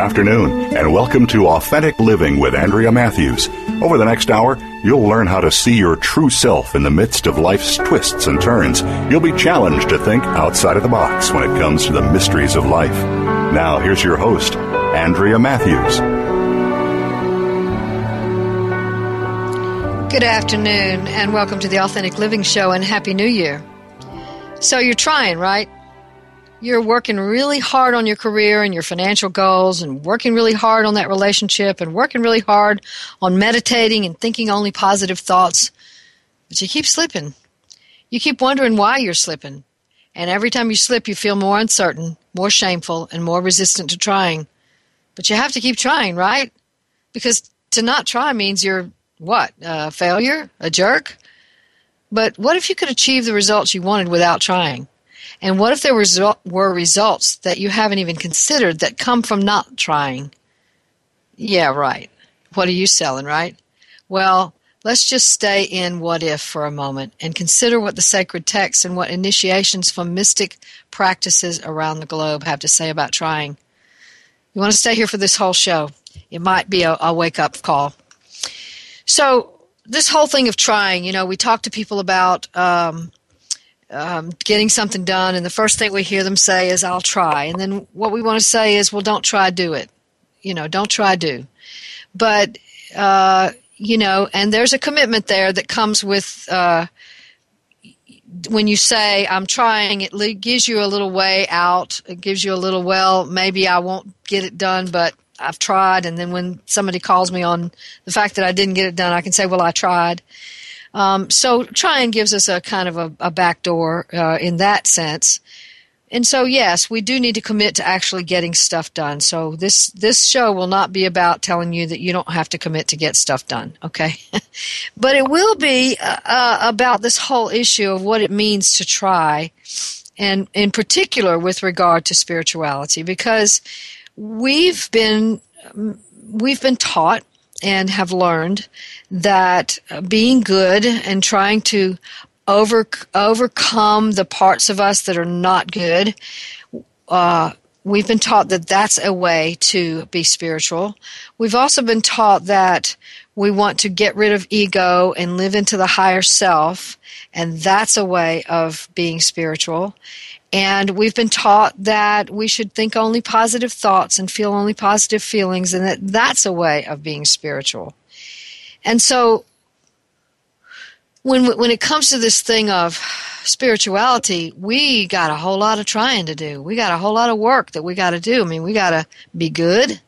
Afternoon, and welcome to Authentic Living with Andrea Matthews. Over the next hour, you'll learn how to see your true self in the midst of life's twists and turns. You'll be challenged to think outside of the box when it comes to the mysteries of life. Now, here's your host, Andrea Matthews. Good afternoon, and welcome to the Authentic Living Show, and Happy New Year. So, you're trying, right? You're working really hard on your career and your financial goals and working really hard on that relationship and working really hard on meditating and thinking only positive thoughts, but you keep slipping. You keep wondering why you're slipping. And every time you slip, you feel more uncertain, more shameful, and more resistant to trying. But you have to keep trying, right? Because to not try means you're what? A failure? A jerk? But what if you could achieve the results you wanted without trying? And what if there were results that you haven't even considered that come from not trying? Yeah, right. What are you selling, right? Well, let's just stay in what if for a moment and consider what the sacred texts and what initiations from mystic practices around the globe have to say about trying. You want to stay here for this whole show. It might be a, a wake up call. So, this whole thing of trying, you know, we talk to people about um, um, getting something done, and the first thing we hear them say is, I'll try. And then what we want to say is, well, don't try, do it. You know, don't try, do. But, uh, you know, and there's a commitment there that comes with, uh, when you say, I'm trying, it gives you a little way out. It gives you a little, well, maybe I won't get it done, but I've tried. And then when somebody calls me on the fact that I didn't get it done, I can say, well, I tried. Um, so trying gives us a kind of a, a backdoor uh, in that sense. And so, yes, we do need to commit to actually getting stuff done. So this this show will not be about telling you that you don't have to commit to get stuff done, okay? but it will be uh, uh, about this whole issue of what it means to try, and in particular with regard to spirituality, because we've been we've been taught and have learned that being good and trying to over, overcome the parts of us that are not good, uh, we've been taught that that's a way to be spiritual. We've also been taught that we want to get rid of ego and live into the higher self, and that's a way of being spiritual. And we've been taught that we should think only positive thoughts and feel only positive feelings, and that that's a way of being spiritual. And so, when when it comes to this thing of spirituality, we got a whole lot of trying to do. We got a whole lot of work that we got to do. I mean, we got to be good,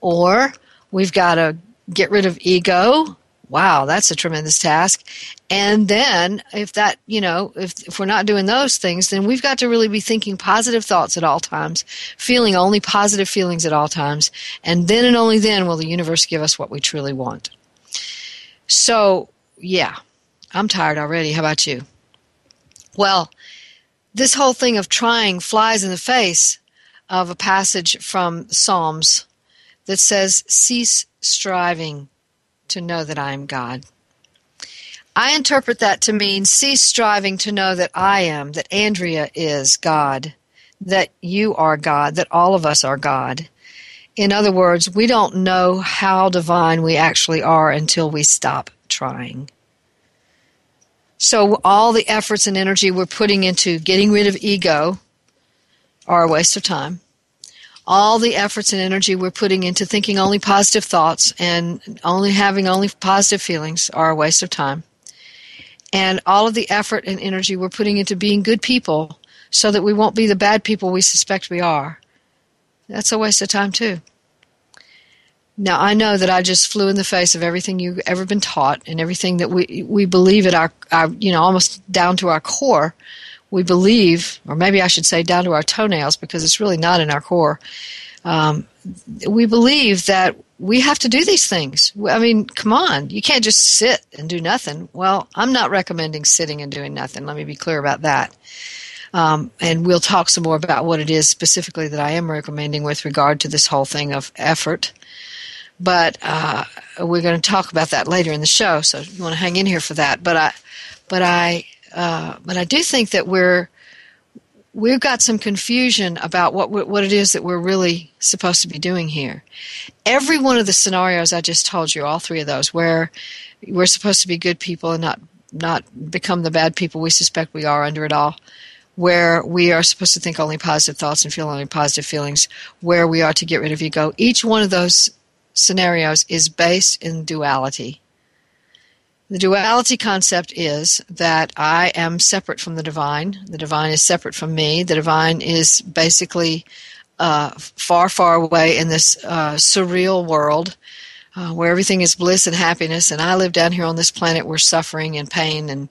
or we've got to get rid of ego. Wow, that's a tremendous task. And then, if that, you know, if, if we're not doing those things, then we've got to really be thinking positive thoughts at all times, feeling only positive feelings at all times, and then and only then will the universe give us what we truly want. So, yeah, I'm tired already. How about you? Well, this whole thing of trying flies in the face of a passage from Psalms that says, Cease striving to know that I am God. I interpret that to mean cease striving to know that I am, that Andrea is God, that you are God, that all of us are God. In other words, we don't know how divine we actually are until we stop trying. So, all the efforts and energy we're putting into getting rid of ego are a waste of time all the efforts and energy we're putting into thinking only positive thoughts and only having only positive feelings are a waste of time. And all of the effort and energy we're putting into being good people so that we won't be the bad people we suspect we are, that's a waste of time too. Now I know that I just flew in the face of everything you've ever been taught and everything that we we believe at our, our you know almost down to our core. We believe, or maybe I should say down to our toenails, because it's really not in our core. Um, we believe that we have to do these things. I mean, come on, you can't just sit and do nothing. Well, I'm not recommending sitting and doing nothing. Let me be clear about that. Um, and we'll talk some more about what it is specifically that I am recommending with regard to this whole thing of effort but uh, we're going to talk about that later in the show. So you want to hang in here for that. But I, but I, uh, but I do think that we're we've got some confusion about what what it is that we're really supposed to be doing here. Every one of the scenarios I just told you, all three of those, where we're supposed to be good people and not not become the bad people we suspect we are under it all where we are supposed to think only positive thoughts and feel only positive feelings, where we are to get rid of ego. Each one of those scenarios is based in duality. The duality concept is that I am separate from the divine. The divine is separate from me. The divine is basically uh, far, far away in this uh, surreal world uh, where everything is bliss and happiness, and I live down here on this planet where suffering and pain and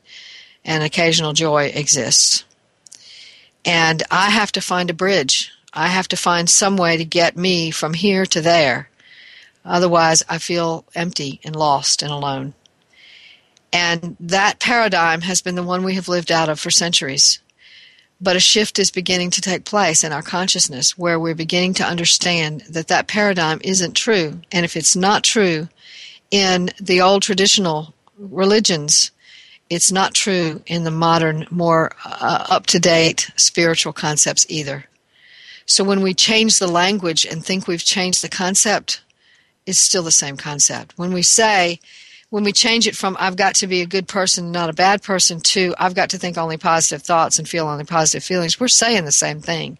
and occasional joy exists. And I have to find a bridge. I have to find some way to get me from here to there. Otherwise, I feel empty and lost and alone. And that paradigm has been the one we have lived out of for centuries. But a shift is beginning to take place in our consciousness where we're beginning to understand that that paradigm isn't true. And if it's not true in the old traditional religions, it's not true in the modern, more uh, up to date spiritual concepts either. So when we change the language and think we've changed the concept, it's still the same concept. When we say, when we change it from I've got to be a good person, not a bad person, to I've got to think only positive thoughts and feel only positive feelings, we're saying the same thing.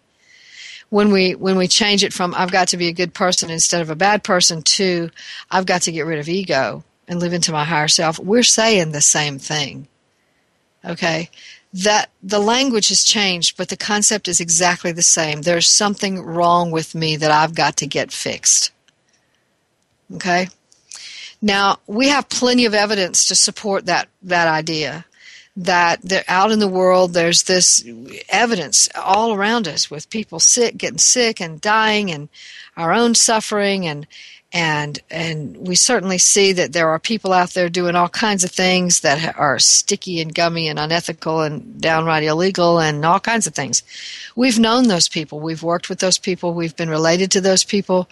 When we when we change it from I've got to be a good person instead of a bad person to I've got to get rid of ego and live into my higher self, we're saying the same thing. Okay? That the language has changed, but the concept is exactly the same. There's something wrong with me that I've got to get fixed. Okay? Now, we have plenty of evidence to support that, that idea that out in the world there's this evidence all around us with people sick getting sick and dying and our own suffering and and and we certainly see that there are people out there doing all kinds of things that are sticky and gummy and unethical and downright illegal and all kinds of things. We've known those people. We've worked with those people. We've been related to those people.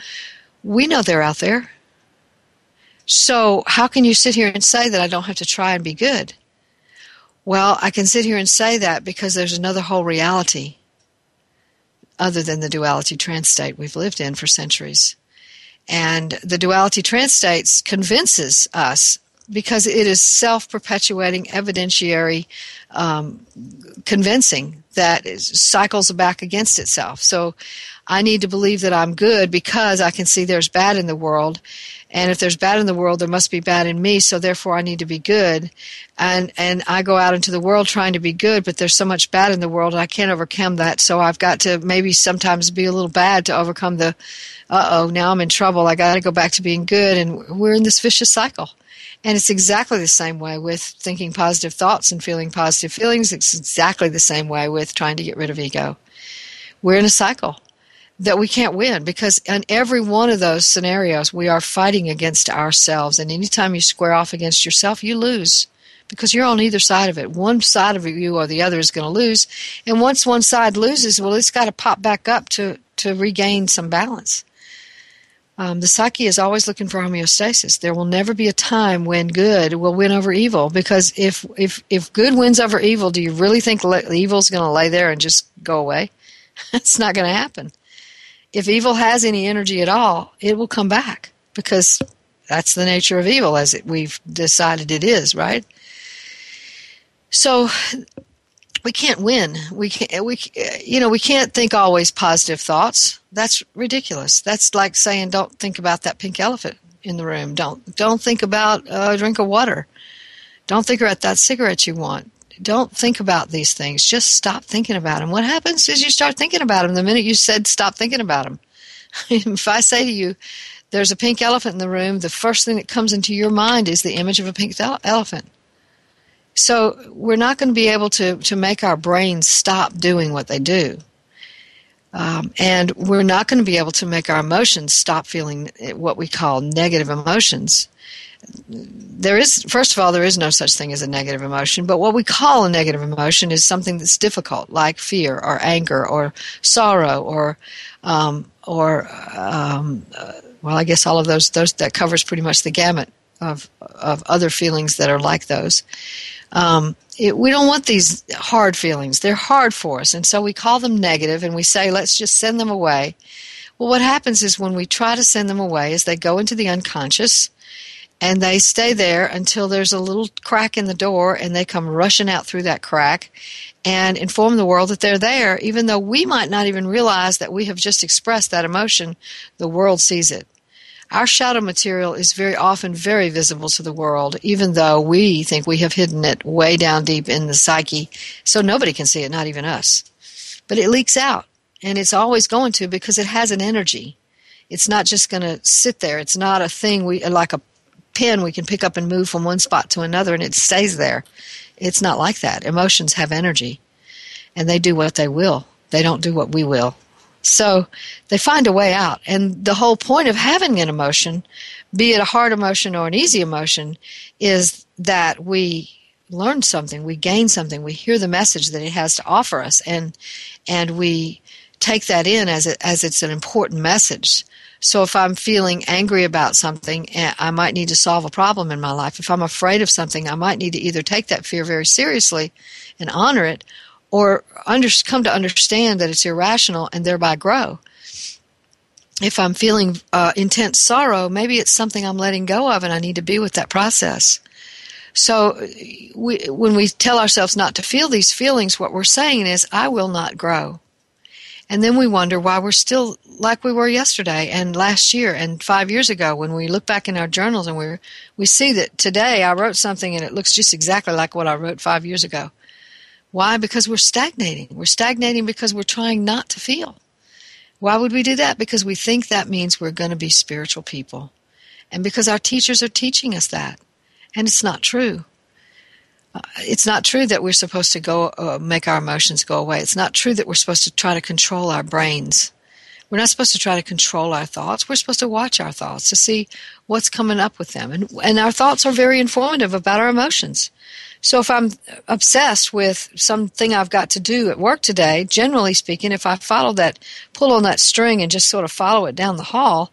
We know they're out there so, how can you sit here and say that I don't have to try and be good? Well, I can sit here and say that because there's another whole reality other than the duality trance state we've lived in for centuries. And the duality trance state convinces us because it is self perpetuating, evidentiary, um, convincing that cycles back against itself. So I need to believe that I'm good because I can see there's bad in the world and if there's bad in the world there must be bad in me so therefore i need to be good. And and i go out into the world trying to be good but there's so much bad in the world and i can't overcome that. So i've got to maybe sometimes be a little bad to overcome the uh-oh now i'm in trouble. I got to go back to being good and we're in this vicious cycle. And it's exactly the same way with thinking positive thoughts and feeling positive feelings. It's exactly the same way with trying to get rid of ego. We're in a cycle that we can't win because in every one of those scenarios we are fighting against ourselves. And anytime you square off against yourself you lose because you're on either side of it. One side of you or the other is going to lose. And once one side loses well it's got to pop back up to to regain some balance. Um, the psyche is always looking for homeostasis. There will never be a time when good will win over evil because if if if good wins over evil do you really think evil is going to lay there and just go away? It's not going to happen if evil has any energy at all, it will come back because that's the nature of evil as it, we've decided it is, right? So we can't win. We can't, we, you know, we can't think always positive thoughts. That's ridiculous. That's like saying don't think about that pink elephant in the room. Don't, don't think about uh, a drink of water. Don't think about that cigarette you want don't think about these things. Just stop thinking about them. What happens is you start thinking about them the minute you said stop thinking about them. if I say to you there's a pink elephant in the room, the first thing that comes into your mind is the image of a pink elephant. So we're not going to be able to, to make our brains stop doing what they do. Um, and we're not going to be able to make our emotions stop feeling what we call negative emotions. There is, first of all, there is no such thing as a negative emotion, but what we call a negative emotion is something that's difficult, like fear or anger or sorrow or, um, or, um, uh, well, I guess all of those, those, that covers pretty much the gamut of, of other feelings that are like those. Um, it, we don't want these hard feelings. They're hard for us. And so we call them negative and we say, let's just send them away. Well, what happens is when we try to send them away is they go into the unconscious and they stay there until there's a little crack in the door and they come rushing out through that crack and inform the world that they're there even though we might not even realize that we have just expressed that emotion the world sees it our shadow material is very often very visible to the world, even though we think we have hidden it way down deep in the psyche, so nobody can see it, not even us. But it leaks out, and it's always going to because it has an energy. It's not just going to sit there. It's not a thing we like a pen we can pick up and move from one spot to another and it stays there. It's not like that. Emotions have energy, and they do what they will. They don't do what we will. So they find a way out. And the whole point of having an emotion, be it a hard emotion or an easy emotion, is that we learn something, we gain something, we hear the message that it has to offer us, and and we take that in as it, as it's an important message. So if I'm feeling angry about something, eh, I might need to solve a problem in my life. If I'm afraid of something, I might need to either take that fear very seriously and honor it, or under, come to understand that it's irrational and thereby grow. If I'm feeling uh, intense sorrow, maybe it's something I'm letting go of and I need to be with that process. So we, when we tell ourselves not to feel these feelings, what we're saying is, I will not grow. And then we wonder why we're still like we were yesterday and last year and five years ago when we look back in our journals and we we see that today I wrote something and it looks just exactly like what I wrote five years ago. Why? Because we're stagnating. We're stagnating because we're trying not to feel. Why would we do that? Because we think that means we're going to be spiritual people. And because our teachers are teaching us that. And it's not true. It's not true that we're supposed to go uh, make our emotions go away. It's not true that we're supposed to try to control our brains. We're not supposed to try to control our thoughts. We're supposed to watch our thoughts to see what's coming up with them. And, and our thoughts are very informative about our emotions. So if I'm obsessed with something I've got to do at work today, generally speaking, if I follow that, pull on that string and just sort of follow it down the hall,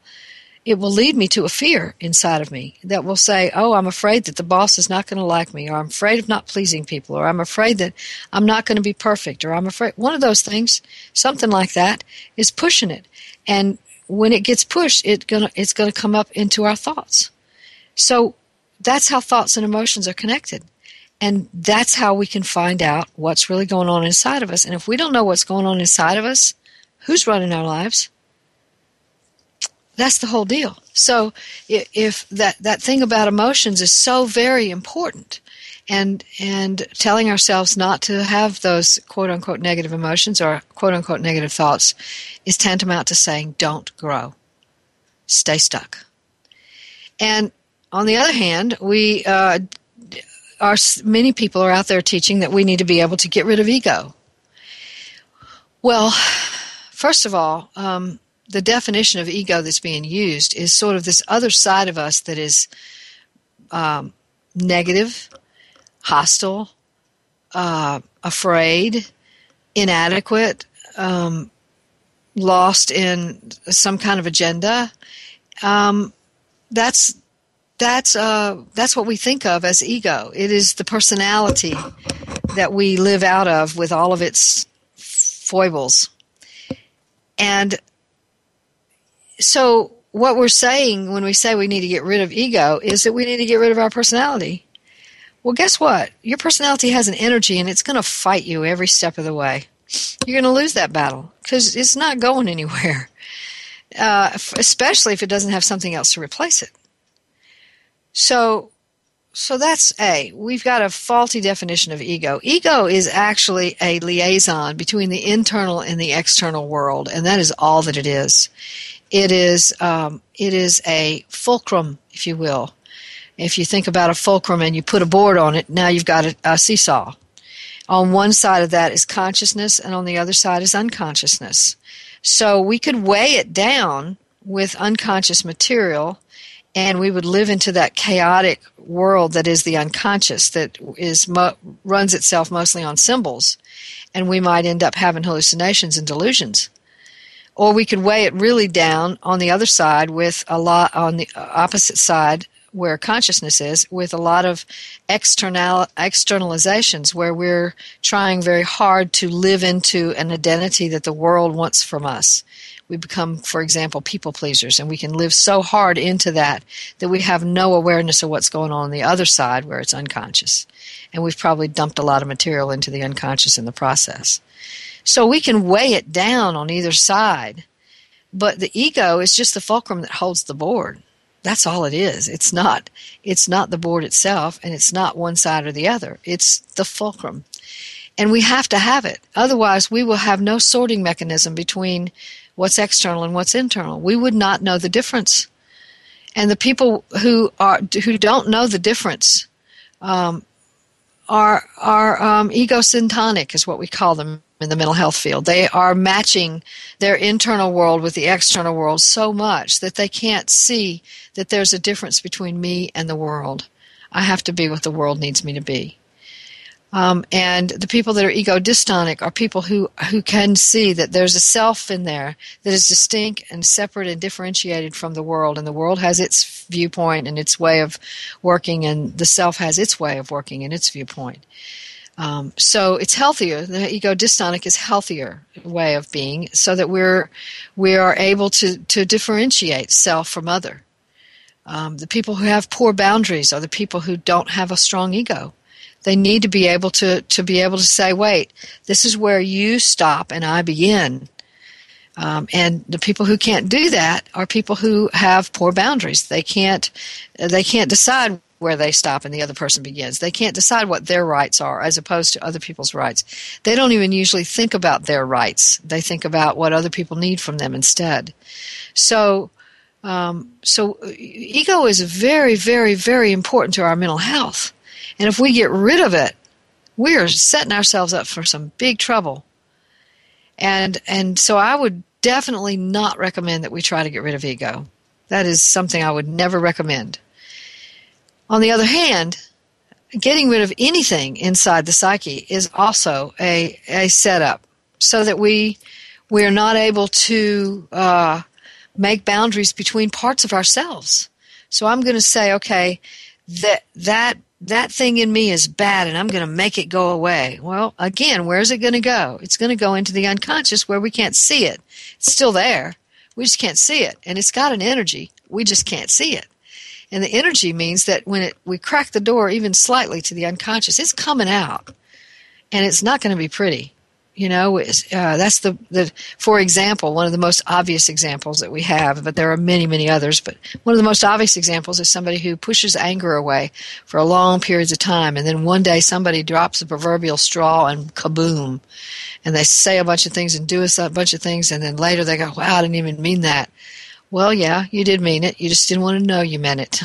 it will lead me to a fear inside of me that will say, Oh, I'm afraid that the boss is not going to like me, or I'm afraid of not pleasing people, or I'm afraid that I'm not going to be perfect, or I'm afraid. One of those things, something like that, is pushing it. And when it gets pushed, it gonna, it's going to come up into our thoughts. So that's how thoughts and emotions are connected. And that's how we can find out what's really going on inside of us. And if we don't know what's going on inside of us, who's running our lives? That's the whole deal. So if that, that thing about emotions is so very important and and telling ourselves not to have those quote unquote negative emotions or quote unquote negative thoughts is tantamount to saying don't grow. Stay stuck. And on the other hand, we uh, are many people are out there teaching that we need to be able to get rid of ego. Well, first of all, um, the definition of ego that's being used is sort of this other side of us that is um, negative, hostile, uh, afraid, inadequate, um, lost in some kind of agenda. Um, that's that's uh, that's what we think of as ego. It is the personality that we live out of with all of its foibles. And so what we're saying when we say we need to get rid of ego is that we need to get rid of our personality. Well, guess what? Your personality has an energy and it's going to fight you every step of the way. You're going to lose that battle because it's not going anywhere, uh, especially if it doesn't have something else to replace it. So, so that's A. We've got a faulty definition of ego. Ego is actually a liaison between the internal and the external world, and that is all that it is. It is um, it is a fulcrum, if you will. If you think about a fulcrum and you put a board on it, now you've got a, a seesaw. On one side of that is consciousness, and on the other side is unconsciousness. So we could weigh it down with unconscious material and we would live into that chaotic world that is the unconscious that is mo- runs itself mostly on symbols and we might end up having hallucinations and delusions or we could weigh it really down on the other side with a lot on the opposite side where consciousness is with a lot of external externalizations where we're trying very hard to live into an identity that the world wants from us we become, for example, people pleasers, and we can live so hard into that that we have no awareness of what's going on on the other side where it's unconscious. And we've probably dumped a lot of material into the unconscious in the process. So we can weigh it down on either side, but the ego is just the fulcrum that holds the board. That's all it is. It's not it's not the board itself and it's not one side or the other. It's the fulcrum. And we have to have it. Otherwise we will have no sorting mechanism between what's external and what's internal. We would not know the difference. And the people who are who don't know the difference um, are are um, egosyntonic, is what we call them in the mental health field. They are matching their internal world with the external world so much that they can't see that there's a difference between me and the world. I have to be what the world needs me to be. Um, and the people that are ego dystonic are people who, who can see that there's a self in there that is distinct and separate and differentiated from the world. And the world has its viewpoint and its way of working, and the self has its way of working and its viewpoint. Um, so it's healthier. The ego dystonic is healthier way of being, so that we're we are able to to differentiate self from other. Um, the people who have poor boundaries are the people who don't have a strong ego. They need to be able to, to be able to say, wait, this is where you stop and I begin. Um, and the people who can't do that are people who have poor boundaries. They can't, they can't decide where they stop and the other person begins. They can't decide what their rights are as opposed to other people's rights. They don't even usually think about their rights. They think about what other people need from them instead. So, um, so ego is very, very, very important to our mental health. And if we get rid of it, we are setting ourselves up for some big trouble. And and so I would definitely not recommend that we try to get rid of ego. That is something I would never recommend. On the other hand, getting rid of anything inside the psyche is also a, a setup so that we we are not able to uh, make boundaries between parts of ourselves. So I'm going to say, okay, that that that thing in me is bad and I'm going to make it go away. Well, again, where's it going to go? It's going to go into the unconscious where we can't see it. It's still there. We just can't see it. And it's got an energy. We just can't see it. And the energy means that when it, we crack the door even slightly to the unconscious, it's coming out. And it's not going to be pretty. You know, uh, that's the, the, for example, one of the most obvious examples that we have, but there are many, many others. But one of the most obvious examples is somebody who pushes anger away for a long periods of time, and then one day somebody drops the proverbial straw and kaboom, and they say a bunch of things and do a bunch of things, and then later they go, "Wow, I didn't even mean that." Well, yeah, you did mean it. You just didn't want to know you meant it.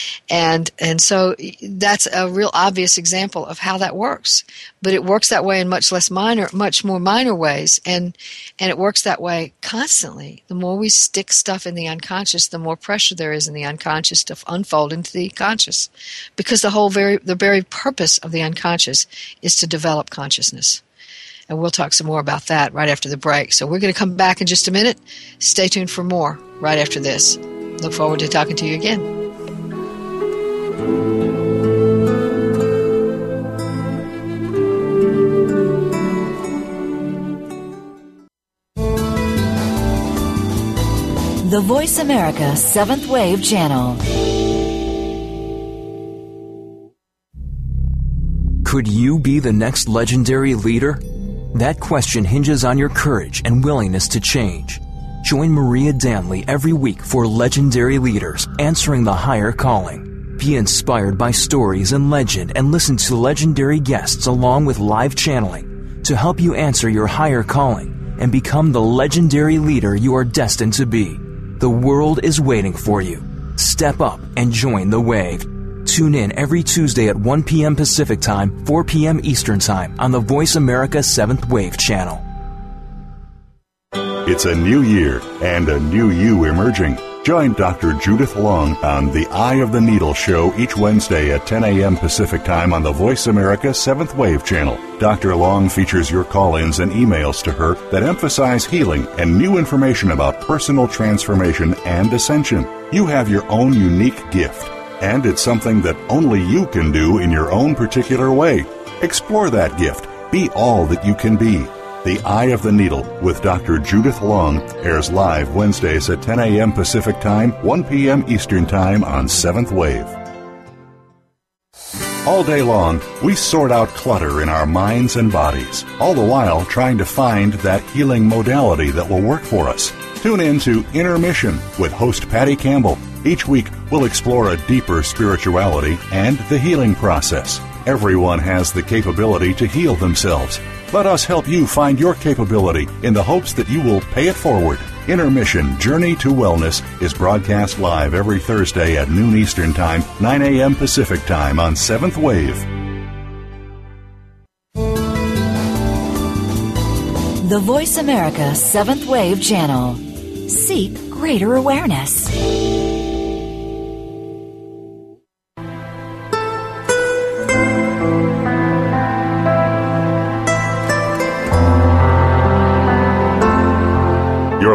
and and so that's a real obvious example of how that works. But it works that way in much less minor much more minor ways and and it works that way constantly. The more we stick stuff in the unconscious, the more pressure there is in the unconscious to unfold into the conscious. Because the whole very the very purpose of the unconscious is to develop consciousness. And we'll talk some more about that right after the break. So we're going to come back in just a minute. Stay tuned for more right after this. Look forward to talking to you again. The Voice America Seventh Wave Channel. Could you be the next legendary leader? That question hinges on your courage and willingness to change. Join Maria Danley every week for Legendary Leaders Answering the Higher Calling. Be inspired by stories and legend and listen to legendary guests along with live channeling to help you answer your higher calling and become the legendary leader you are destined to be. The world is waiting for you. Step up and join the wave. Tune in every Tuesday at 1 p.m. Pacific Time, 4 p.m. Eastern Time on the Voice America 7th Wave channel. It's a new year and a new you emerging. Join Dr. Judith Long on the Eye of the Needle show each Wednesday at 10 a.m. Pacific Time on the Voice America 7th Wave channel. Dr. Long features your call ins and emails to her that emphasize healing and new information about personal transformation and ascension. You have your own unique gift, and it's something that only you can do in your own particular way. Explore that gift. Be all that you can be. The Eye of the Needle with Dr. Judith Long airs live Wednesdays at 10 a.m. Pacific Time, 1 p.m. Eastern Time on 7th Wave. All day long, we sort out clutter in our minds and bodies, all the while trying to find that healing modality that will work for us. Tune in to Intermission with host Patty Campbell. Each week, we'll explore a deeper spirituality and the healing process. Everyone has the capability to heal themselves. Let us help you find your capability in the hopes that you will pay it forward. Intermission Journey to Wellness is broadcast live every Thursday at noon Eastern Time, 9 a.m. Pacific Time on 7th Wave. The Voice America 7th Wave Channel. Seek greater awareness.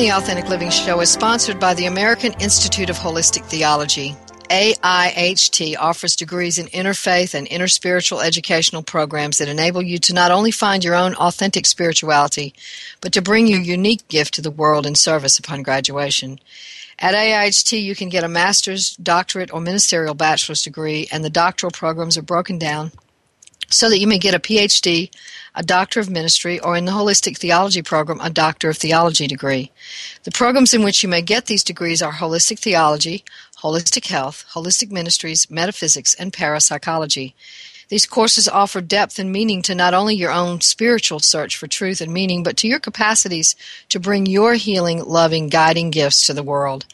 The Authentic Living Show is sponsored by the American Institute of Holistic Theology. AIHT offers degrees in interfaith and interspiritual educational programs that enable you to not only find your own authentic spirituality, but to bring your unique gift to the world in service upon graduation. At AIHT, you can get a master's, doctorate, or ministerial bachelor's degree, and the doctoral programs are broken down so that you may get a PhD, a Doctor of Ministry, or in the Holistic Theology program, a Doctor of Theology degree. The programs in which you may get these degrees are Holistic Theology, Holistic Health, Holistic Ministries, Metaphysics, and Parapsychology. These courses offer depth and meaning to not only your own spiritual search for truth and meaning, but to your capacities to bring your healing, loving, guiding gifts to the world.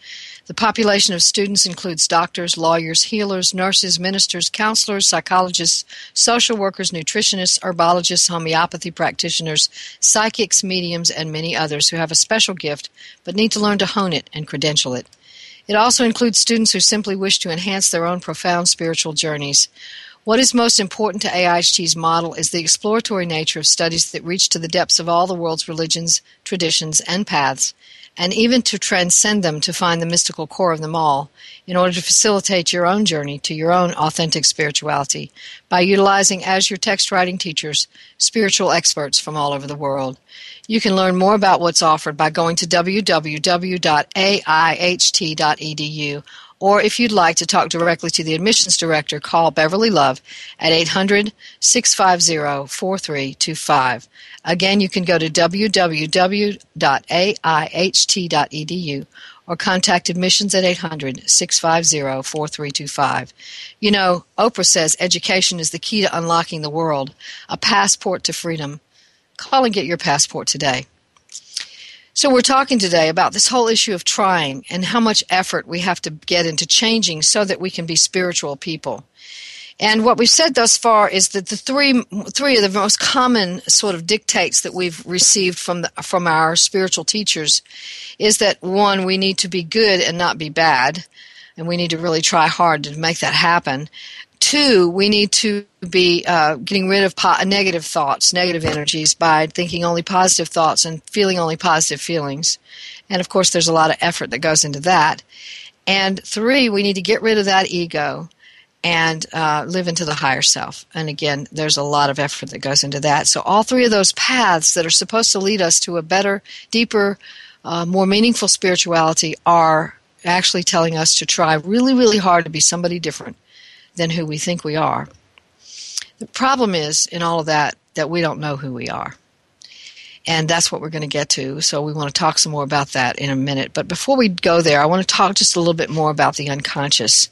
The population of students includes doctors, lawyers, healers, nurses, ministers, counselors, psychologists, social workers, nutritionists, herbologists, homeopathy practitioners, psychics, mediums, and many others who have a special gift but need to learn to hone it and credential it. It also includes students who simply wish to enhance their own profound spiritual journeys. What is most important to AIHT's model is the exploratory nature of studies that reach to the depths of all the world's religions, traditions, and paths and even to transcend them to find the mystical core of them all in order to facilitate your own journey to your own authentic spirituality by utilizing as your text writing teachers spiritual experts from all over the world. You can learn more about what's offered by going to www.aiht.edu or if you'd like to talk directly to the admissions director, call Beverly Love at 800 650 4325. Again, you can go to www.aiht.edu or contact admissions at 800 650 4325. You know, Oprah says education is the key to unlocking the world, a passport to freedom. Call and get your passport today. So, we're talking today about this whole issue of trying and how much effort we have to get into changing so that we can be spiritual people. And what we've said thus far is that the three three of the most common sort of dictates that we've received from the, from our spiritual teachers is that one we need to be good and not be bad, and we need to really try hard to make that happen. Two, we need to be uh, getting rid of po- negative thoughts, negative energies by thinking only positive thoughts and feeling only positive feelings. And of course, there's a lot of effort that goes into that. And three, we need to get rid of that ego and uh, live into the higher self. And again, there's a lot of effort that goes into that. So, all three of those paths that are supposed to lead us to a better, deeper, uh, more meaningful spirituality are actually telling us to try really, really hard to be somebody different than who we think we are. The problem is, in all of that, that we don't know who we are. And that's what we're going to get to. So we want to talk some more about that in a minute. But before we go there, I want to talk just a little bit more about the unconscious.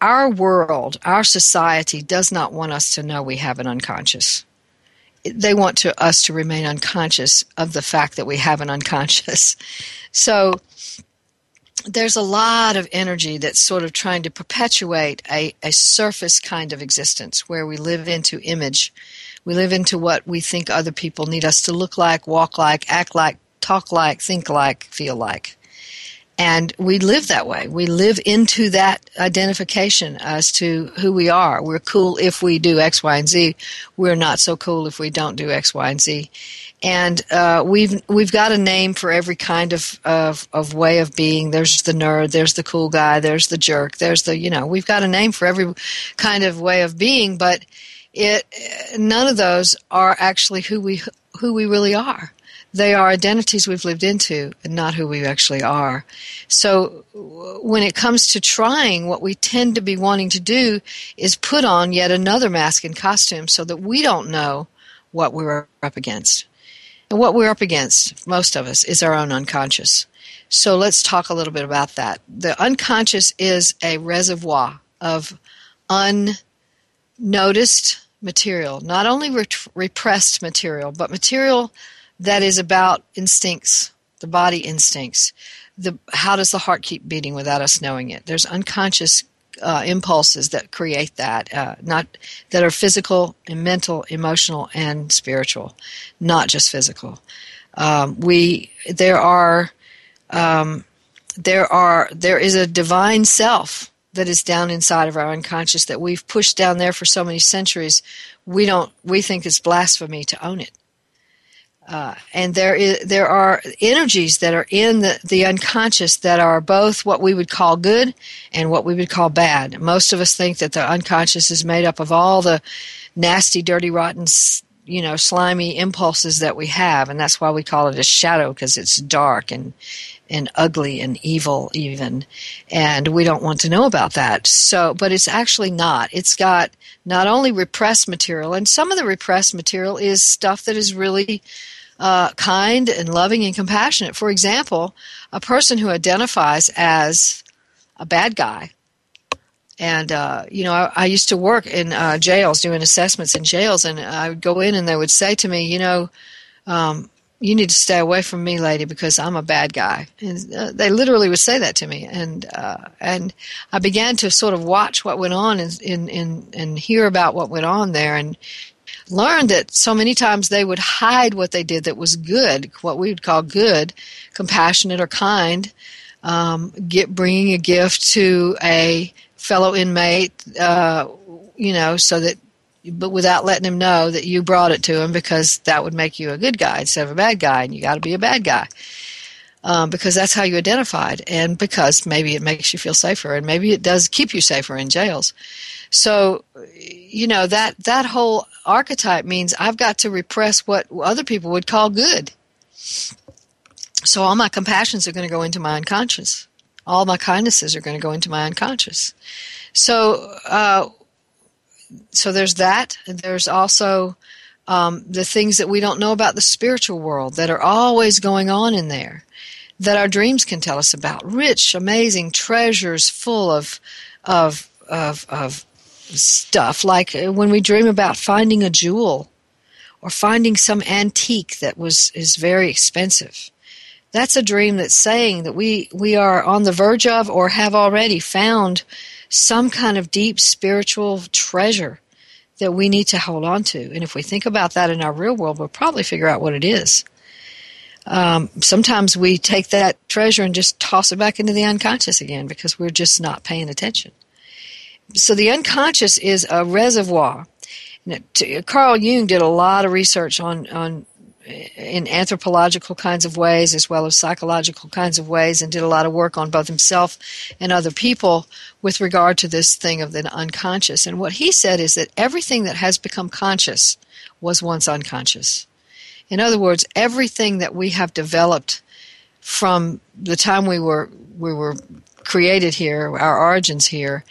Our world, our society does not want us to know we have an unconscious. They want to, us to remain unconscious of the fact that we have an unconscious. So there's a lot of energy that's sort of trying to perpetuate a, a surface kind of existence where we live into image. We live into what we think other people need us to look like, walk like, act like, talk like, think like, feel like. And we live that way. We live into that identification as to who we are. We're cool if we do X, Y, and Z. We're not so cool if we don't do X, Y, and Z and uh, we've we've got a name for every kind of, of of way of being. There's the nerd, there's the cool guy, there's the jerk, there's the you know we've got a name for every kind of way of being, but it none of those are actually who we who we really are. They are identities we've lived into and not who we actually are. So when it comes to trying, what we tend to be wanting to do is put on yet another mask and costume so that we don't know what we're up against. And what we're up against, most of us, is our own unconscious. So let's talk a little bit about that. The unconscious is a reservoir of unnoticed material, not only re- repressed material, but material that is about instincts, the body instincts. The, how does the heart keep beating without us knowing it? There's unconscious uh, impulses that create that, uh, not that are physical and mental, emotional, and spiritual, not just physical. Um, we there are um, there are there is a divine self that is down inside of our unconscious that we've pushed down there for so many centuries. We don't we think it's blasphemy to own it. Uh, and there is there are energies that are in the, the unconscious that are both what we would call good and what we would call bad. Most of us think that the unconscious is made up of all the nasty, dirty, rotten, you know, slimy impulses that we have, and that's why we call it a shadow because it's dark and and ugly and evil even. And we don't want to know about that. So but it's actually not. It's got not only repressed material and some of the repressed material is stuff that is really uh, kind and loving and compassionate. For example, a person who identifies as a bad guy. And, uh, you know, I, I, used to work in uh, jails, doing assessments in jails, and I would go in and they would say to me, you know, um, you need to stay away from me, lady, because I'm a bad guy. And uh, they literally would say that to me. And, uh, and I began to sort of watch what went on and, and, and, and hear about what went on there. And, learned that so many times they would hide what they did that was good, what we would call good, compassionate or kind, um, get bringing a gift to a fellow inmate, uh, you know, so that, but without letting him know that you brought it to him because that would make you a good guy instead of a bad guy, and you got to be a bad guy. Um, because that's how you identified, and because maybe it makes you feel safer, and maybe it does keep you safer in jails. So, you know that that whole archetype means I've got to repress what other people would call good. So all my compassions are going to go into my unconscious. All my kindnesses are going to go into my unconscious. So, uh, so there's that. There's also um, the things that we don't know about the spiritual world that are always going on in there, that our dreams can tell us about. Rich, amazing treasures full of of of, of stuff, like uh, when we dream about finding a jewel or finding some antique that was is very expensive. That's a dream that's saying that we, we are on the verge of or have already found some kind of deep spiritual treasure that we need to hold on to. And if we think about that in our real world, we'll probably figure out what it is. Um, sometimes we take that treasure and just toss it back into the unconscious again because we're just not paying attention so the unconscious is a reservoir. Carl Jung did a lot of research on, on in anthropological kinds of ways as well as psychological kinds of ways and did a lot of work on both himself and other people with regard to this thing of the unconscious. And what he said is that everything that has become conscious was once unconscious. In other words, everything that we have developed from the time we were we were created here, our origins here,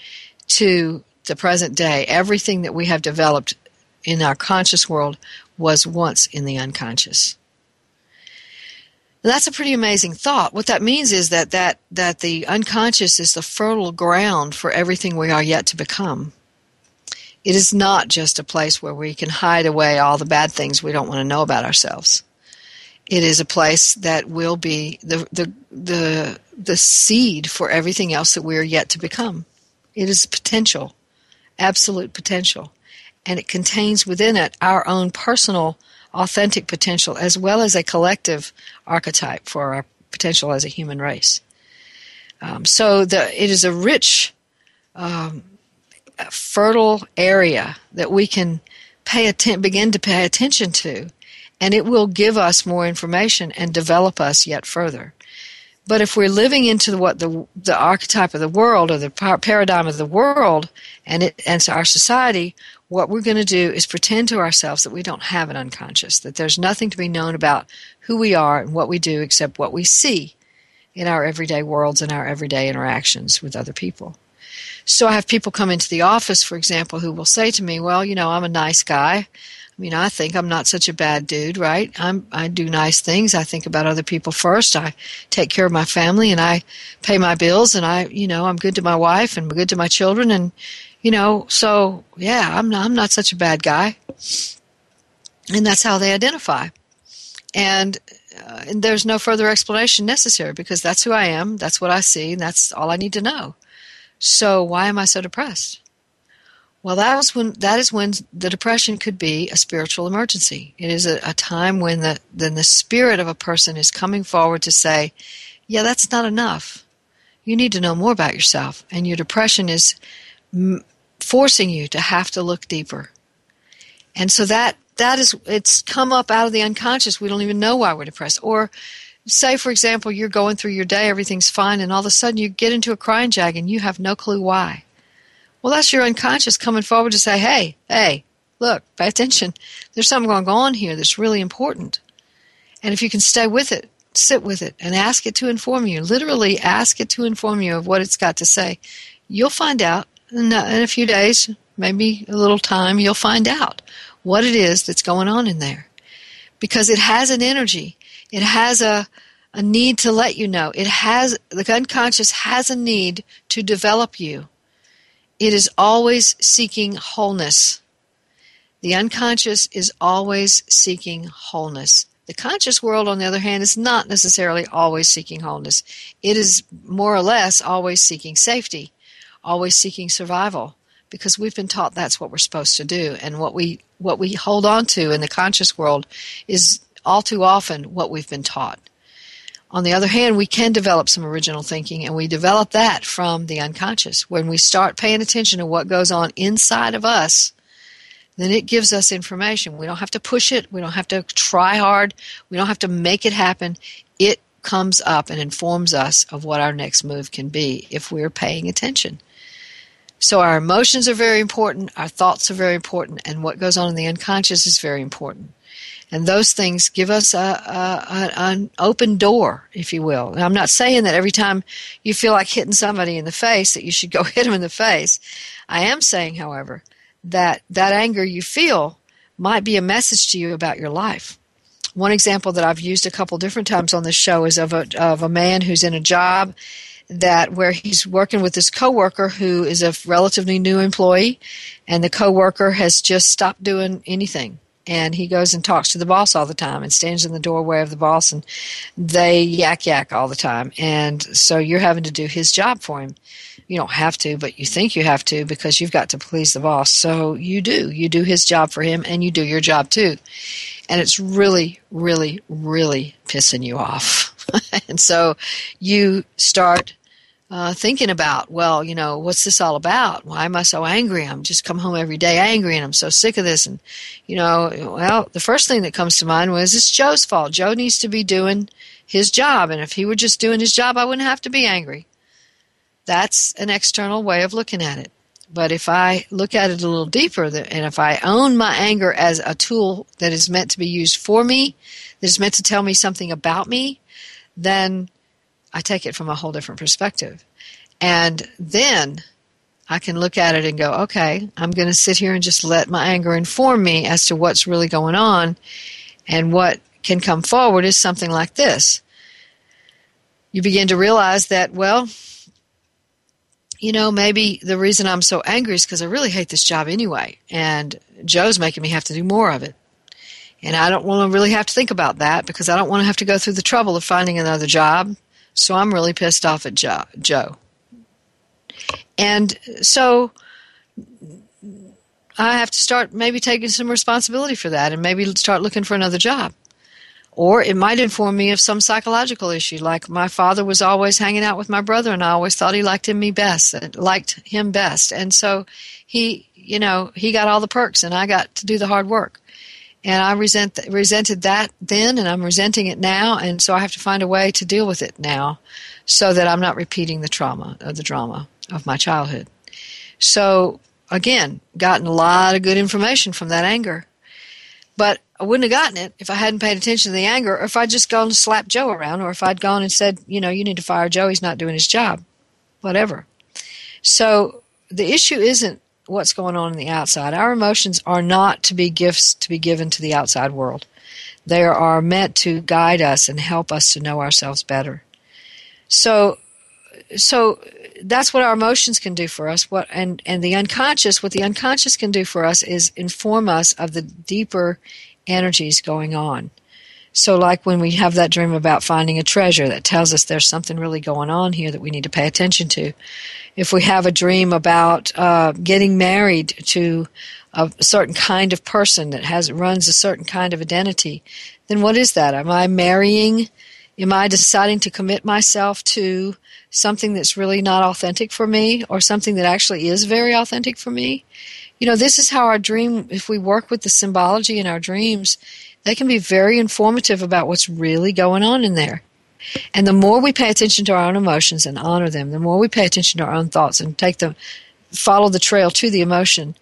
to the present day. Everything that we have developed in our conscious world was once in the unconscious. that's a pretty amazing thought. What that means is that, that that the unconscious is the fertile ground for everything we are yet to become. It is not just a place where we can hide away all the bad things we don't want to know about ourselves. It is a place that will be the, the, the, the seed for everything else that we are yet to become. It is potential, absolute potential. And it contains within it our own personal, authentic potential as well as a collective archetype for our potential as a human race. Um, so the, it is a rich um, fertile area that we can pay atten- begin to pay attention to, and it will give us more information and develop us yet further. But if we're living into what the the archetype of the world or the paradigm of the world and it and our society, what we're going to do is pretend to ourselves that we don't have an unconscious, that there's nothing to be known about who we are and what we do except what we see in our everyday worlds and our everyday interactions with other people. So I have people come into the office, for example, who will say to me, "Well, you know, I'm a nice guy. I mean, I think I'm not such a bad dude, right? I'm I do nice things. I think about other people first. I take care of my family and I pay my bills and I, you know, I'm good to my wife and good to my children and you know, so yeah, I'm not I'm not such a bad guy." And that's how they identify. And uh, and there's no further explanation necessary because that's who I am, that's what I see, and that's all I need to know. So why am I so depressed? Well, that was when that is when the depression could be a spiritual emergency. It is a, a time when the then the spirit of a person is coming forward to say, "Yeah, that's not enough. You need to know more about yourself." And your depression is m- forcing you to have to look deeper. And so that that is it's come up out of the unconscious. We don't even know why we're depressed. Or say for example you're going through your day everything's fine and all of a sudden you get into a crying jag and you have no clue why well that's your unconscious coming forward to say hey hey look pay attention there's something going on here that's really important and if you can stay with it sit with it and ask it to inform you literally ask it to inform you of what it's got to say you'll find out in a few days maybe a little time you'll find out what it is that's going on in there because it has an energy it has a, a need to let you know. It has, the unconscious has a need to develop you. It is always seeking wholeness. The unconscious is always seeking wholeness. The conscious world, on the other hand, is not necessarily always seeking wholeness. It is more or less always seeking safety, always seeking survival, because we've been taught that's what we're supposed to do. And what we what we hold on to in the conscious world is all too often what we've been taught. On the other hand, we can develop some original thinking, and we develop that from the unconscious. When we start paying attention to what goes on inside of us, then it gives us information. We don't have to push it, we don't have to try hard, we don't have to make it happen. It comes up and informs us of what our next move can be if we're paying attention. So, our emotions are very important, our thoughts are very important, and what goes on in the unconscious is very important. And those things give us a, a, an open door, if you will. Now, I'm not saying that every time you feel like hitting somebody in the face that you should go hit them in the face. I am saying, however, that that anger you feel might be a message to you about your life. One example that I've used a couple different times on this show is of a, of a man who's in a job that where he's working with his coworker who is a relatively new employee and the coworker has just stopped doing anything and he goes and talks to the boss all the time and stands in the doorway of the boss and they yak yak all the time. And so you're having to do his job for him. You don't have to but you think you have to because you've got to please the boss. So you do. You do his job for him and you do your job too. And it's really really really pissing you off. And so you start uh, thinking about, well, you know, what's this all about? Why am I so angry? I'm just come home every day angry and I'm so sick of this. And, you know, well, the first thing that comes to mind was it's Joe's fault. Joe needs to be doing his job. And if he were just doing his job, I wouldn't have to be angry. That's an external way of looking at it. But if I look at it a little deeper, and if I own my anger as a tool that is meant to be used for me, that is meant to tell me something about me, then I take it from a whole different perspective. And then I can look at it and go, okay, I'm going to sit here and just let my anger inform me as to what's really going on. And what can come forward is something like this. You begin to realize that, well, you know, maybe the reason I'm so angry is because I really hate this job anyway. And Joe's making me have to do more of it. And I don't want to really have to think about that because I don't want to have to go through the trouble of finding another job. So I'm really pissed off at Joe. And so I have to start maybe taking some responsibility for that and maybe start looking for another job. Or it might inform me of some psychological issue, like my father was always hanging out with my brother, and I always thought he liked him me best, liked him best, and so he, you know, he got all the perks, and I got to do the hard work, and I resent resented that then, and I'm resenting it now, and so I have to find a way to deal with it now, so that I'm not repeating the trauma of the drama of my childhood. So again, gotten a lot of good information from that anger, but I wouldn't have gotten it if I hadn't paid attention to the anger, or if I'd just gone and slapped Joe around, or if I'd gone and said, you know, you need to fire Joe, he's not doing his job, whatever. So the issue isn't what's going on in the outside. Our emotions are not to be gifts to be given to the outside world. They are meant to guide us and help us to know ourselves better. So, so that's what our emotions can do for us. What and and the unconscious, what the unconscious can do for us is inform us of the deeper energies going on. So, like when we have that dream about finding a treasure, that tells us there's something really going on here that we need to pay attention to. If we have a dream about uh, getting married to a certain kind of person that has runs a certain kind of identity, then what is that? Am I marrying? Am I deciding to commit myself to something that's really not authentic for me, or something that actually is very authentic for me? You know, this is how our dream, if we work with the symbology in our dreams, they can be very informative about what's really going on in there. And the more we pay attention to our own emotions and honor them, the more we pay attention to our own thoughts and take them, follow the trail to the emotion,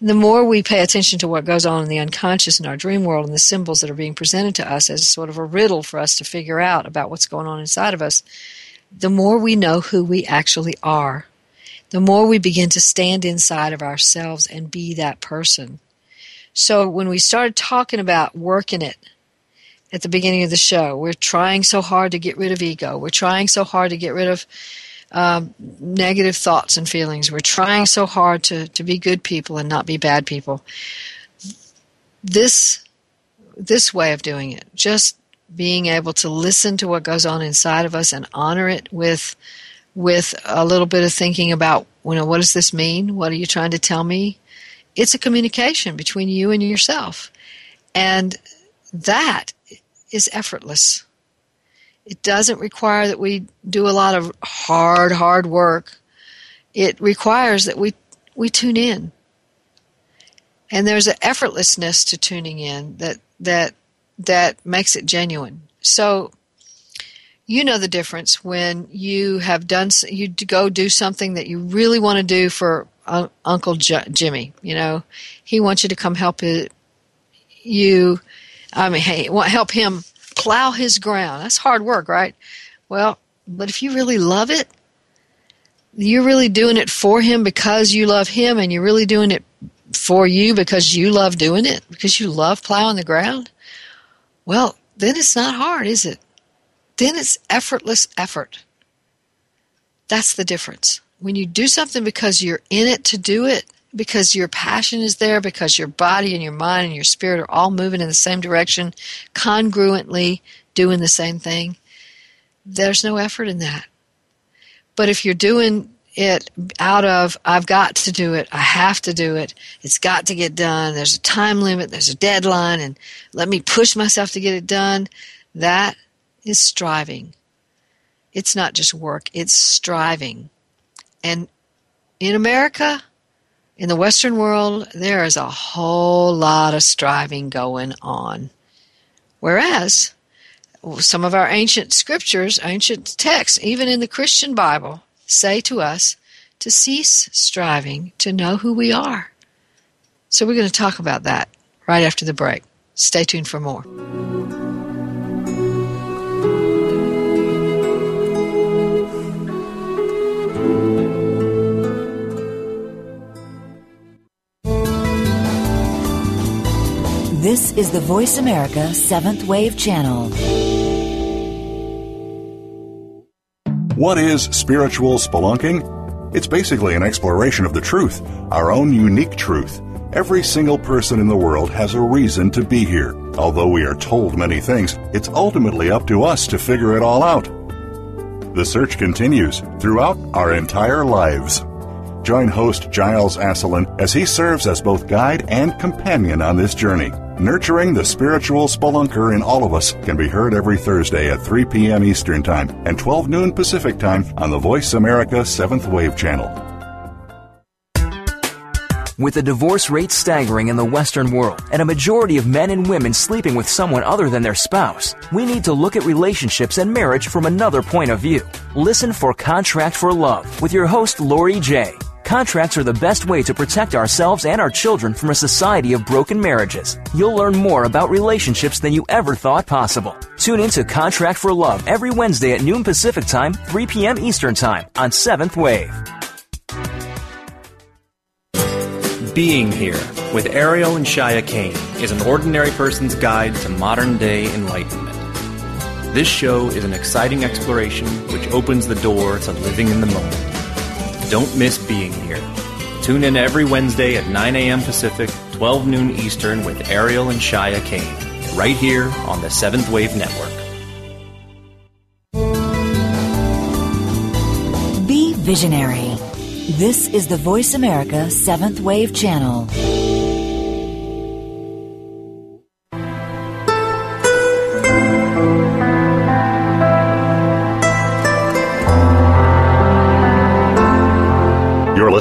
the more we pay attention to what goes on in the unconscious in our dream world and the symbols that are being presented to us as sort of a riddle for us to figure out about what's going on inside of us, the more we know who we actually are the more we begin to stand inside of ourselves and be that person. So when we started talking about working it at the beginning of the show, we're trying so hard to get rid of ego. We're trying so hard to get rid of um, negative thoughts and feelings. We're trying so hard to, to be good people and not be bad people. This this way of doing it, just being able to listen to what goes on inside of us and honor it with with a little bit of thinking about, you know, what does this mean? What are you trying to tell me? It's a communication between you and yourself. And that is effortless. It doesn't require that we do a lot of hard, hard work. It requires that we, we tune in. And there's an effortlessness to tuning in that, that, that makes it genuine. So you know the difference when you have done you go do something that you really want to do for uh, Uncle Jimmy. You know, he wants you to come help you. I mean, hey, help him plow his ground. That's hard work, right? Well, but if you really love it, you're really doing it for him because you love him, and you're really doing it for you because you love doing it because you love plowing the ground. Well, then it's not hard, is it? then it's effortless effort. That's the difference. When you do something because you're in it to do it, because your passion is there, because your body and your mind and your spirit are all moving in the same direction, congruently doing the same thing, there's no effort in that. But if you're doing it out of, I've got to do it, I have to do it, it's got to get done, there's a time limit, there's a deadline, and let me push myself to get it done, that is striving. It's not just work, it's striving. And in America, in the Western world, there is a whole lot of striving going on. Whereas some of our ancient scriptures, ancient texts, even in the Christian Bible, say to us to cease striving to know who we are. So we're going to talk about that right after the break. Stay tuned for more. This is the Voice America Seventh Wave Channel. What is spiritual spelunking? It's basically an exploration of the truth, our own unique truth. Every single person in the world has a reason to be here. Although we are told many things, it's ultimately up to us to figure it all out. The search continues throughout our entire lives. Join host Giles Asselin as he serves as both guide and companion on this journey. Nurturing the spiritual spelunker in all of us can be heard every Thursday at 3 p.m. Eastern Time and 12 noon Pacific Time on the Voice America 7th Wave Channel. With the divorce rate staggering in the Western world and a majority of men and women sleeping with someone other than their spouse, we need to look at relationships and marriage from another point of view. Listen for Contract for Love with your host, Lori J. Contracts are the best way to protect ourselves and our children from a society of broken marriages. You'll learn more about relationships than you ever thought possible. Tune in to Contract for Love every Wednesday at noon Pacific Time, 3 p.m. Eastern Time on 7th Wave. Being Here with Ariel and Shya Kane is an ordinary person's guide to modern day enlightenment. This show is an exciting exploration which opens the door to living in the moment. Don't miss Being Here. Tune in every Wednesday at 9 a.m. Pacific, 12 noon Eastern with Ariel and Shya Kane, right here on the Seventh Wave Network. Be visionary. This is the Voice America 7th Wave Channel.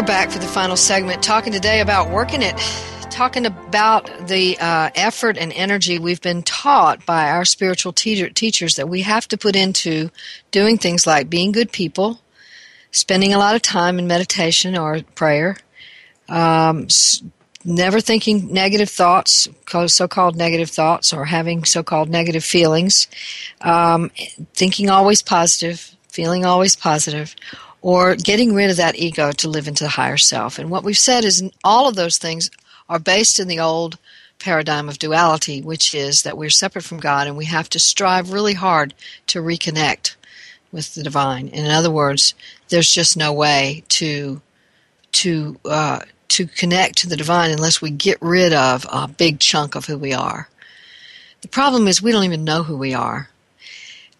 We're back for the final segment, talking today about working it, talking about the uh, effort and energy we've been taught by our spiritual teacher, teachers that we have to put into doing things like being good people, spending a lot of time in meditation or prayer, um, s- never thinking negative thoughts, so called negative thoughts, or having so called negative feelings, um, thinking always positive, feeling always positive, or getting rid of that ego to live into the higher self. And what we've said is all of those things are based in the old paradigm of duality, which is that we're separate from God and we have to strive really hard to reconnect with the divine. In other words, there's just no way to to uh, to connect to the divine unless we get rid of a big chunk of who we are. The problem is we don't even know who we are.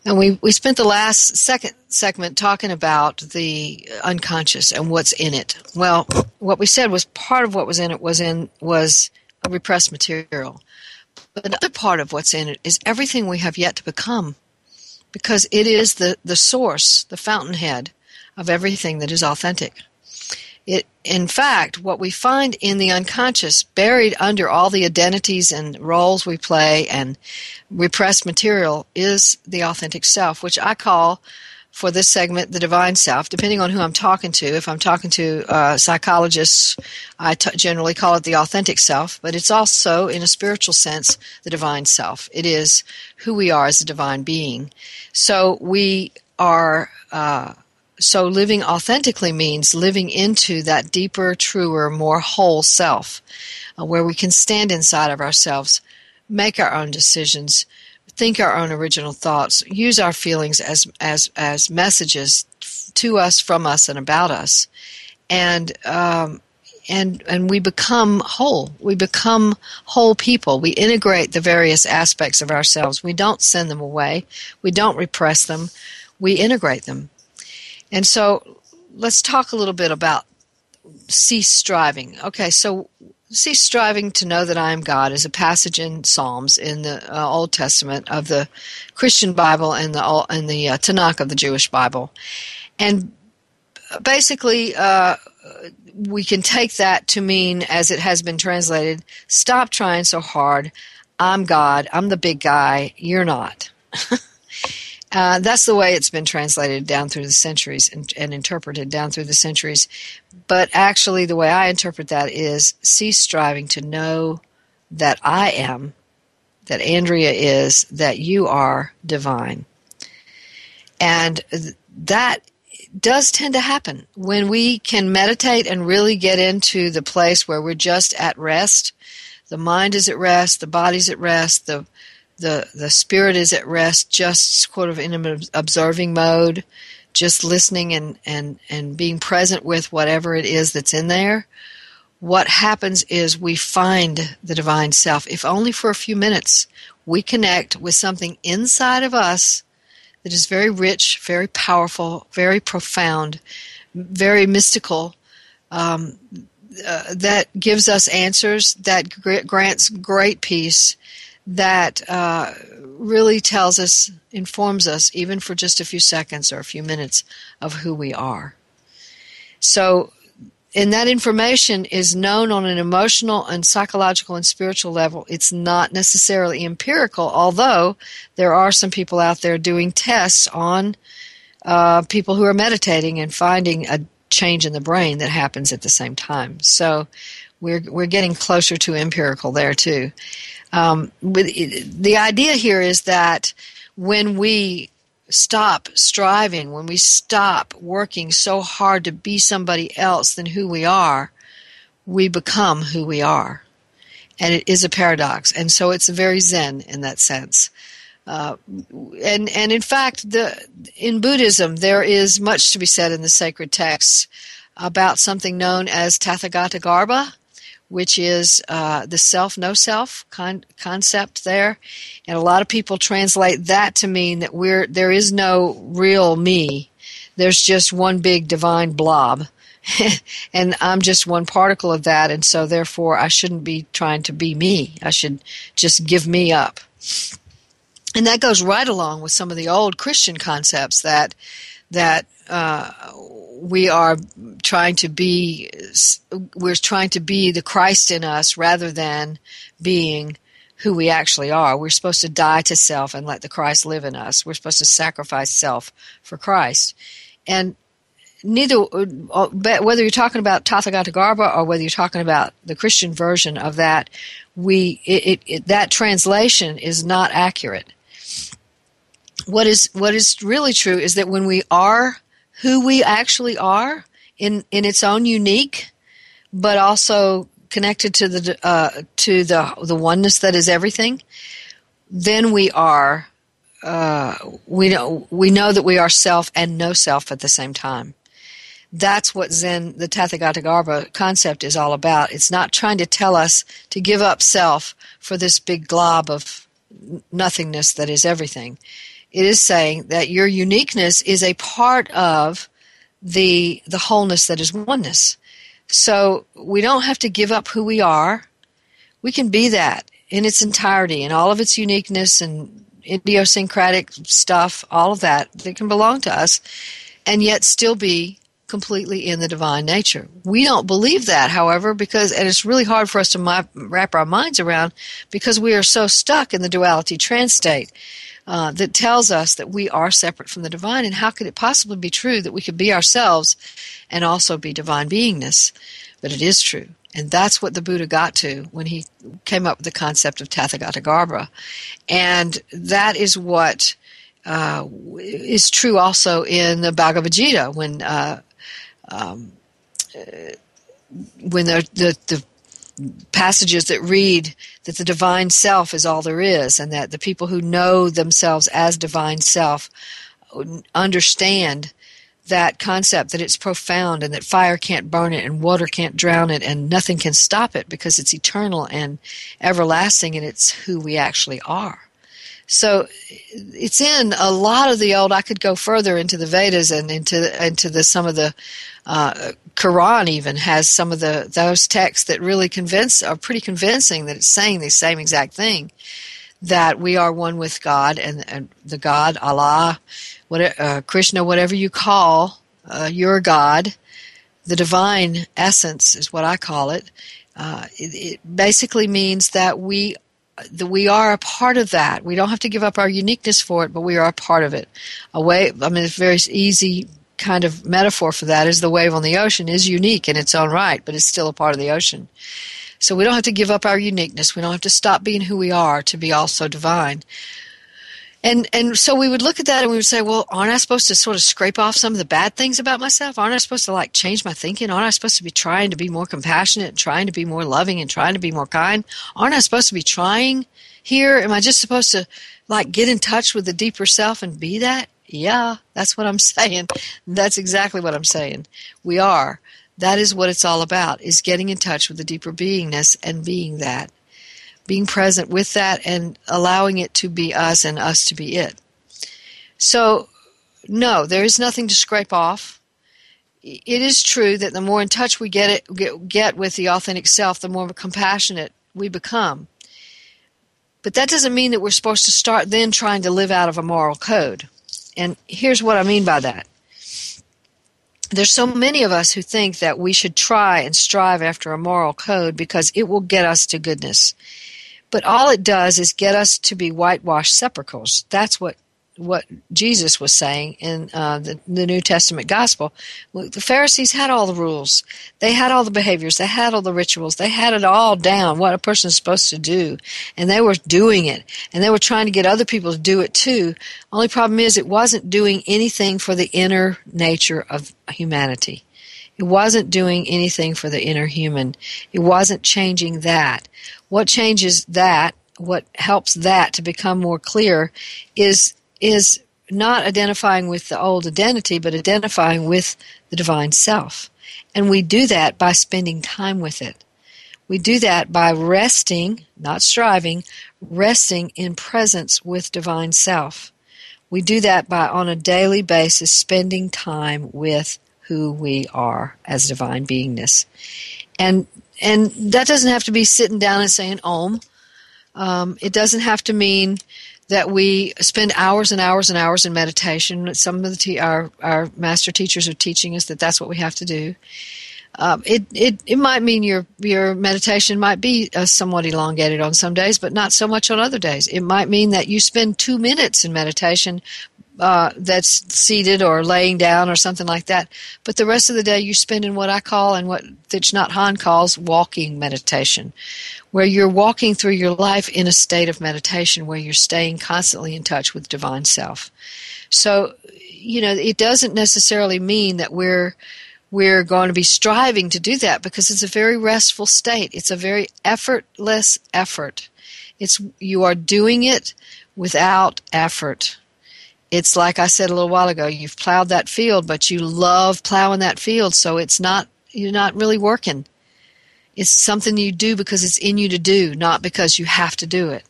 And we, we spent the last second segment talking about the unconscious and what's in it. Well, what we said was part of what was in it was in was repressed material. But another part of what's in it is everything we have yet to become. Because it is the, the source, the fountainhead of everything that is authentic. It, in fact, what we find in the unconscious, buried under all the identities and roles we play and repressed material, is the authentic self, which I call for this segment the divine self, depending on who I'm talking to. If I'm talking to uh, psychologists, I t- generally call it the authentic self, but it's also, in a spiritual sense, the divine self. It is who we are as a divine being. So we are. Uh, so living authentically means living into that deeper, truer, more whole self, uh, where we can stand inside of ourselves, make our own decisions, think our own original thoughts, use our feelings as as as messages to us, from us, and about us, and um, and and we become whole. We become whole people. We integrate the various aspects of ourselves. We don't send them away. We don't repress them. We integrate them. And so let's talk a little bit about cease striving. Okay, so cease striving to know that I am God is a passage in Psalms in the uh, Old Testament of the Christian Bible and the and the uh, Tanakh of the Jewish Bible. And basically, uh, we can take that to mean, as it has been translated, stop trying so hard. I'm God. I'm the big guy. You're not. uh, that's the way it's been translated down through the centuries and, and interpreted down through the centuries. But actually, the way I interpret that is cease striving to know that I am, that Andrea is, that you are divine. And that does tend to happen when we can meditate and really get into the place where we're just at rest. The mind is at rest, the body's at rest, the the the spirit is at rest, just sort of in an observing mode, just listening and and and being present with whatever it is that's in there. What happens is we find the divine self, if only for a few minutes. We connect with something inside of us that is very rich, very powerful, very profound, very mystical, um, uh, that gives us answers, that grants great peace, that uh, really tells us, informs us, even for just a few seconds or a few minutes, of who we are. So and that information is known on an emotional and psychological and spiritual level. It's not necessarily empirical, although there are some people out there doing tests on uh, people who are meditating and finding a change in the brain that happens at the same time. So we're we're getting closer to empirical there too. Um, the idea here is that when we stop striving, when we stop working so hard to be somebody else than who we are, we become who we are. And it is a paradox. And so it's very Zen in that sense. Uh, and and in fact, the in Buddhism there is much to be said in the sacred texts about something known as Tathagata Garbha, which is uh, the self no self con- concept there. And a lot of people translate that to mean that we're there is no real me. There's just one big divine blob. And i'm just one particle of that. And so therefore i shouldn't be trying to be me. I should just give me up. And that goes right along with some of the old christian concepts that that uh, we are trying to be we're trying to be the Christ in us rather than being who we actually are. We're supposed to die to self and let the Christ live in us. We're supposed to sacrifice self for Christ. And neither uh, whether you're talking about Tathagata Garbha or whether you're talking about the Christian version of that, we it, it, it, that translation is not accurate. What is what is really true is that when we are who we actually are in in its own unique, but also connected to the uh, to the the oneness that is everything, then we are uh, we know we know that we are self and no self at the same time. That's what Zen, the Tathagata Garbha concept is all about. It's not trying to tell us to give up self for this big glob of nothingness that is everything it is saying that your uniqueness is a part of the the wholeness that is oneness. So we don't have to give up who we are. We can be that in its entirety and all of its uniqueness and idiosyncratic stuff, all of that that can belong to us, and yet still be completely in the divine nature. We don't believe that, however, because and it's really hard for us to wrap our minds around because we are so stuck in the duality trance state uh, that tells us that we are separate from the divine. And how could it possibly be true that we could be ourselves and also be divine beingness? But it is true. And that's what the Buddha got to when he came up with the concept of Tathagata Garbha. And that is what uh, is true also in the Bhagavad Gita when uh, um, uh, when the, the, the passages that read that the divine self is all there is, and that the people who know themselves as divine self understand that concept that it's profound and that fire can't burn it and water can't drown it and nothing can stop it because it's eternal and everlasting and it's who we actually are. So it's in a lot of the old. I could go further into the Vedas and into into the some of the uh, Quran even has some of the those texts that really convince are pretty convincing that it's saying the same exact thing that we are one with God and, and the God Allah, what, uh, Krishna, whatever you call uh, your God, the divine essence is what I call it. Uh, it, it basically means that we that we are a part of that. We don't have to give up our uniqueness for it, but we are a part of it. A wave, I mean, it's very easy kind of metaphor for that is the wave on the ocean is unique in its own right, but it's still a part of the ocean. So we don't have to give up our uniqueness. We don't have to stop being who we are to be also divine. And and so we would look at that and we would say, well, aren't I supposed to sort of scrape off some of the bad things about myself? Aren't I supposed to like change my thinking? Aren't I supposed to be trying to be more compassionate and trying to be more loving and trying to be more kind? Aren't I supposed to be trying here? Am I just supposed to like get in touch with the deeper self and be that? Yeah, that's what I'm saying. That's exactly what I'm saying. We are. That is what it's all about, is getting in touch with the deeper beingness and being that being present with that and allowing it to be us and us to be it. So, no, there is nothing to scrape off. It is true that the more in touch we get it get, get with the authentic self, the more compassionate we become. But that doesn't mean that we're supposed to start then trying to live out of a moral code. And here's what I mean by that. There's so many of us who think that we should try and strive after a moral code because it will get us to goodness. But all it does is get us to be whitewashed sepulchres. That's what what Jesus was saying in uh, the, the, New Testament gospel. The Pharisees had all the rules, they had all the behaviors, they had all the rituals, they had it all down what a person is supposed to do, and they were doing it, and they were trying to get other people to do it too. Only problem is, it wasn't doing anything for the inner nature of humanity. It wasn't doing anything for the inner human. It wasn't changing that. What changes that, what helps that to become more clear is is not identifying with the old identity, but identifying with the divine self. And we do that by spending time with it. We do that by resting, not striving, resting in presence with divine self. We do that by, on a daily basis, spending time with who we are as divine beingness. And and that doesn't have to be sitting down and saying om. Um, it doesn't have to mean that we spend hours and hours and hours in meditation. Some of the te- our our master teachers are teaching us that that's what we have to do. Um, it, it it might mean your your meditation might be uh, somewhat elongated on some days, but not so much on other days. It might mean that you spend two minutes in meditation, uh, that's seated or laying down or something like that. But the rest of the day you spend in what I call and what Thich Nhat Hanh calls walking meditation, where you're walking through your life in a state of meditation where you're staying constantly in touch with divine self. So, you know, it doesn't necessarily mean that we're we're going to be striving to do that because it's a very restful state. It's a very effortless effort. It's you are doing it without effort it's like I said a little while ago, you've plowed that field, but you love plowing that field, so it's not you're not really working. It's something you do because it's in you to do, not because you have to do it.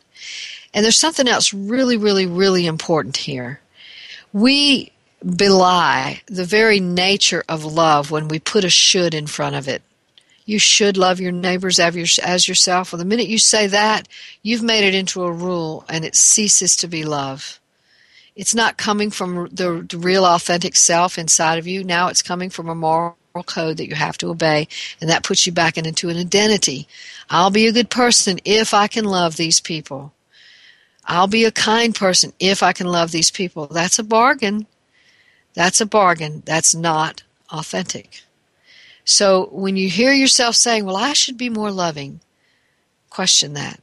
And there's something else really, really, really important here. We belie the very nature of love when we put a should in front of it. You should love your neighbors as yourself. Well, the minute you say that, you've made it into a rule and it ceases to be love. It's not coming from the, real authentic self inside of you. Now it's coming from a moral code that you have to obey, and that puts you back into an identity. I'll be a good person if I can love these people. I'll be a kind person if I can love these people. That's a bargain. That's a bargain. That's not authentic. So when you hear yourself saying, Well, I should be more loving, question that.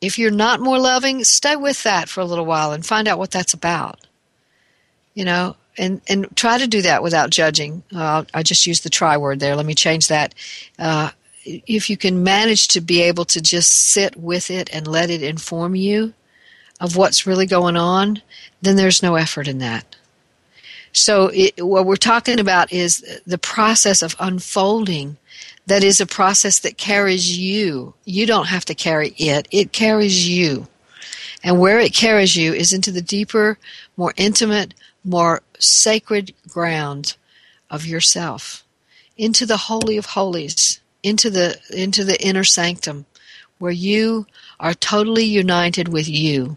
If you're not more loving, stay with that for a little while and find out what that's about. You know, and and try to do that without judging. Uh, I just used the try word there. Let me change that. Uh, if you can manage to be able to just sit with it and let it inform you of what's really going on, then there's no effort in that. So, it, what we're talking about is the process of unfolding that is a process that carries you. You don't have to carry it, it carries you. And where it carries you is into the deeper, more intimate, more sacred ground of yourself, into the holy of holies, into the into the inner sanctum where you are totally united with you.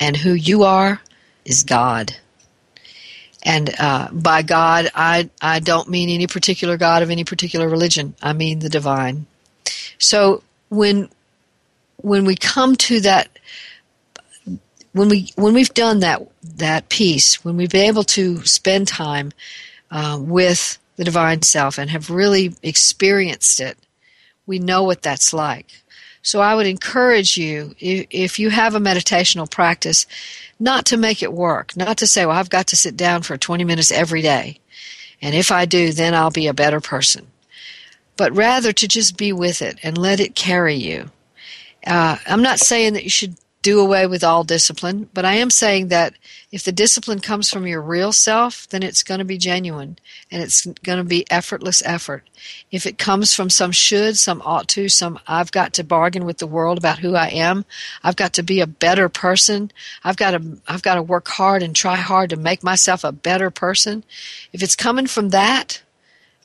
And who you are is God. And uh, by God, I, I don't mean any particular God of any particular religion. I mean the divine. So when when we come to that when we when we've done that that piece, when we've been able to spend time uh, with the divine self and have really experienced it, we know what that's like. So I would encourage you, if you have a meditational practice, not to make it work, not to say, well, I've got to sit down for 20 minutes every day. And if I do, then I'll be a better person. But rather to just be with it and let it carry you. Uh, I'm not saying that you should do away with all discipline, but I am saying that if the discipline comes from your real self, then it's going to be genuine and it's going to be effortless effort. If it comes from some should, some ought to, some I've got to bargain with the world about who I am, I've got to be a better person, I've got to I've got to work hard and try hard to make myself a better person. If it's coming from that,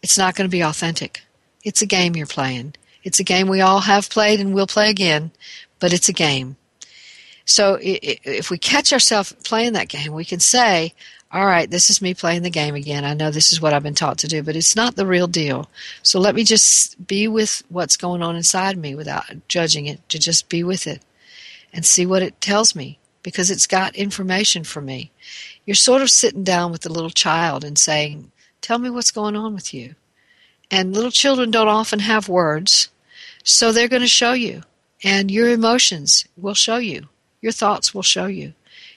it's not going to be authentic. It's a game you're playing. It's a game we all have played and will play again, but it's a game. So if we catch ourselves playing that game, we can say, all right, this is me playing the game again. I know this is what I've been taught to do, but it's not the real deal. So let me just be with what's going on inside me without judging it, to just be with it and see what it tells me because it's got information for me. You're sort of sitting down with the little child and saying, Tell me what's going on with you. And little children don't often have words, so they're going to show you. And your emotions will show you your thoughts will show you.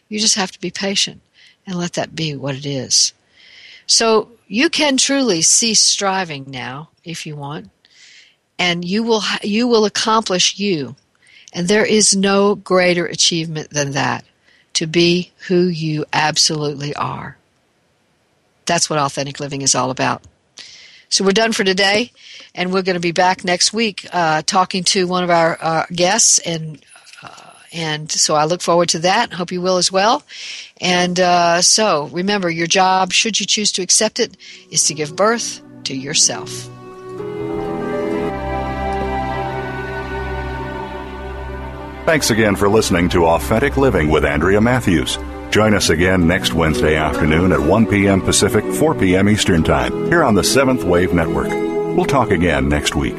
You just have to be patient and let that be what it is. So you can truly cease striving now if you want, and you will you will accomplish you. And there is no greater achievement than that to be who you absolutely are. That's what authentic living is all about. So we're done for today, and we're going to be back next week uh, talking to one of our uh, guests and and so I look forward to that. Hope you will as well. And uh, so remember, your job, should you choose to accept it, is to give birth to yourself. Thanks again for listening to Authentic Living with Andrea Matthews. Join us again next Wednesday afternoon at 1 p.m. Pacific, 4 p.m. Eastern Time, here on the Seventh Wave Network. We'll talk again next week.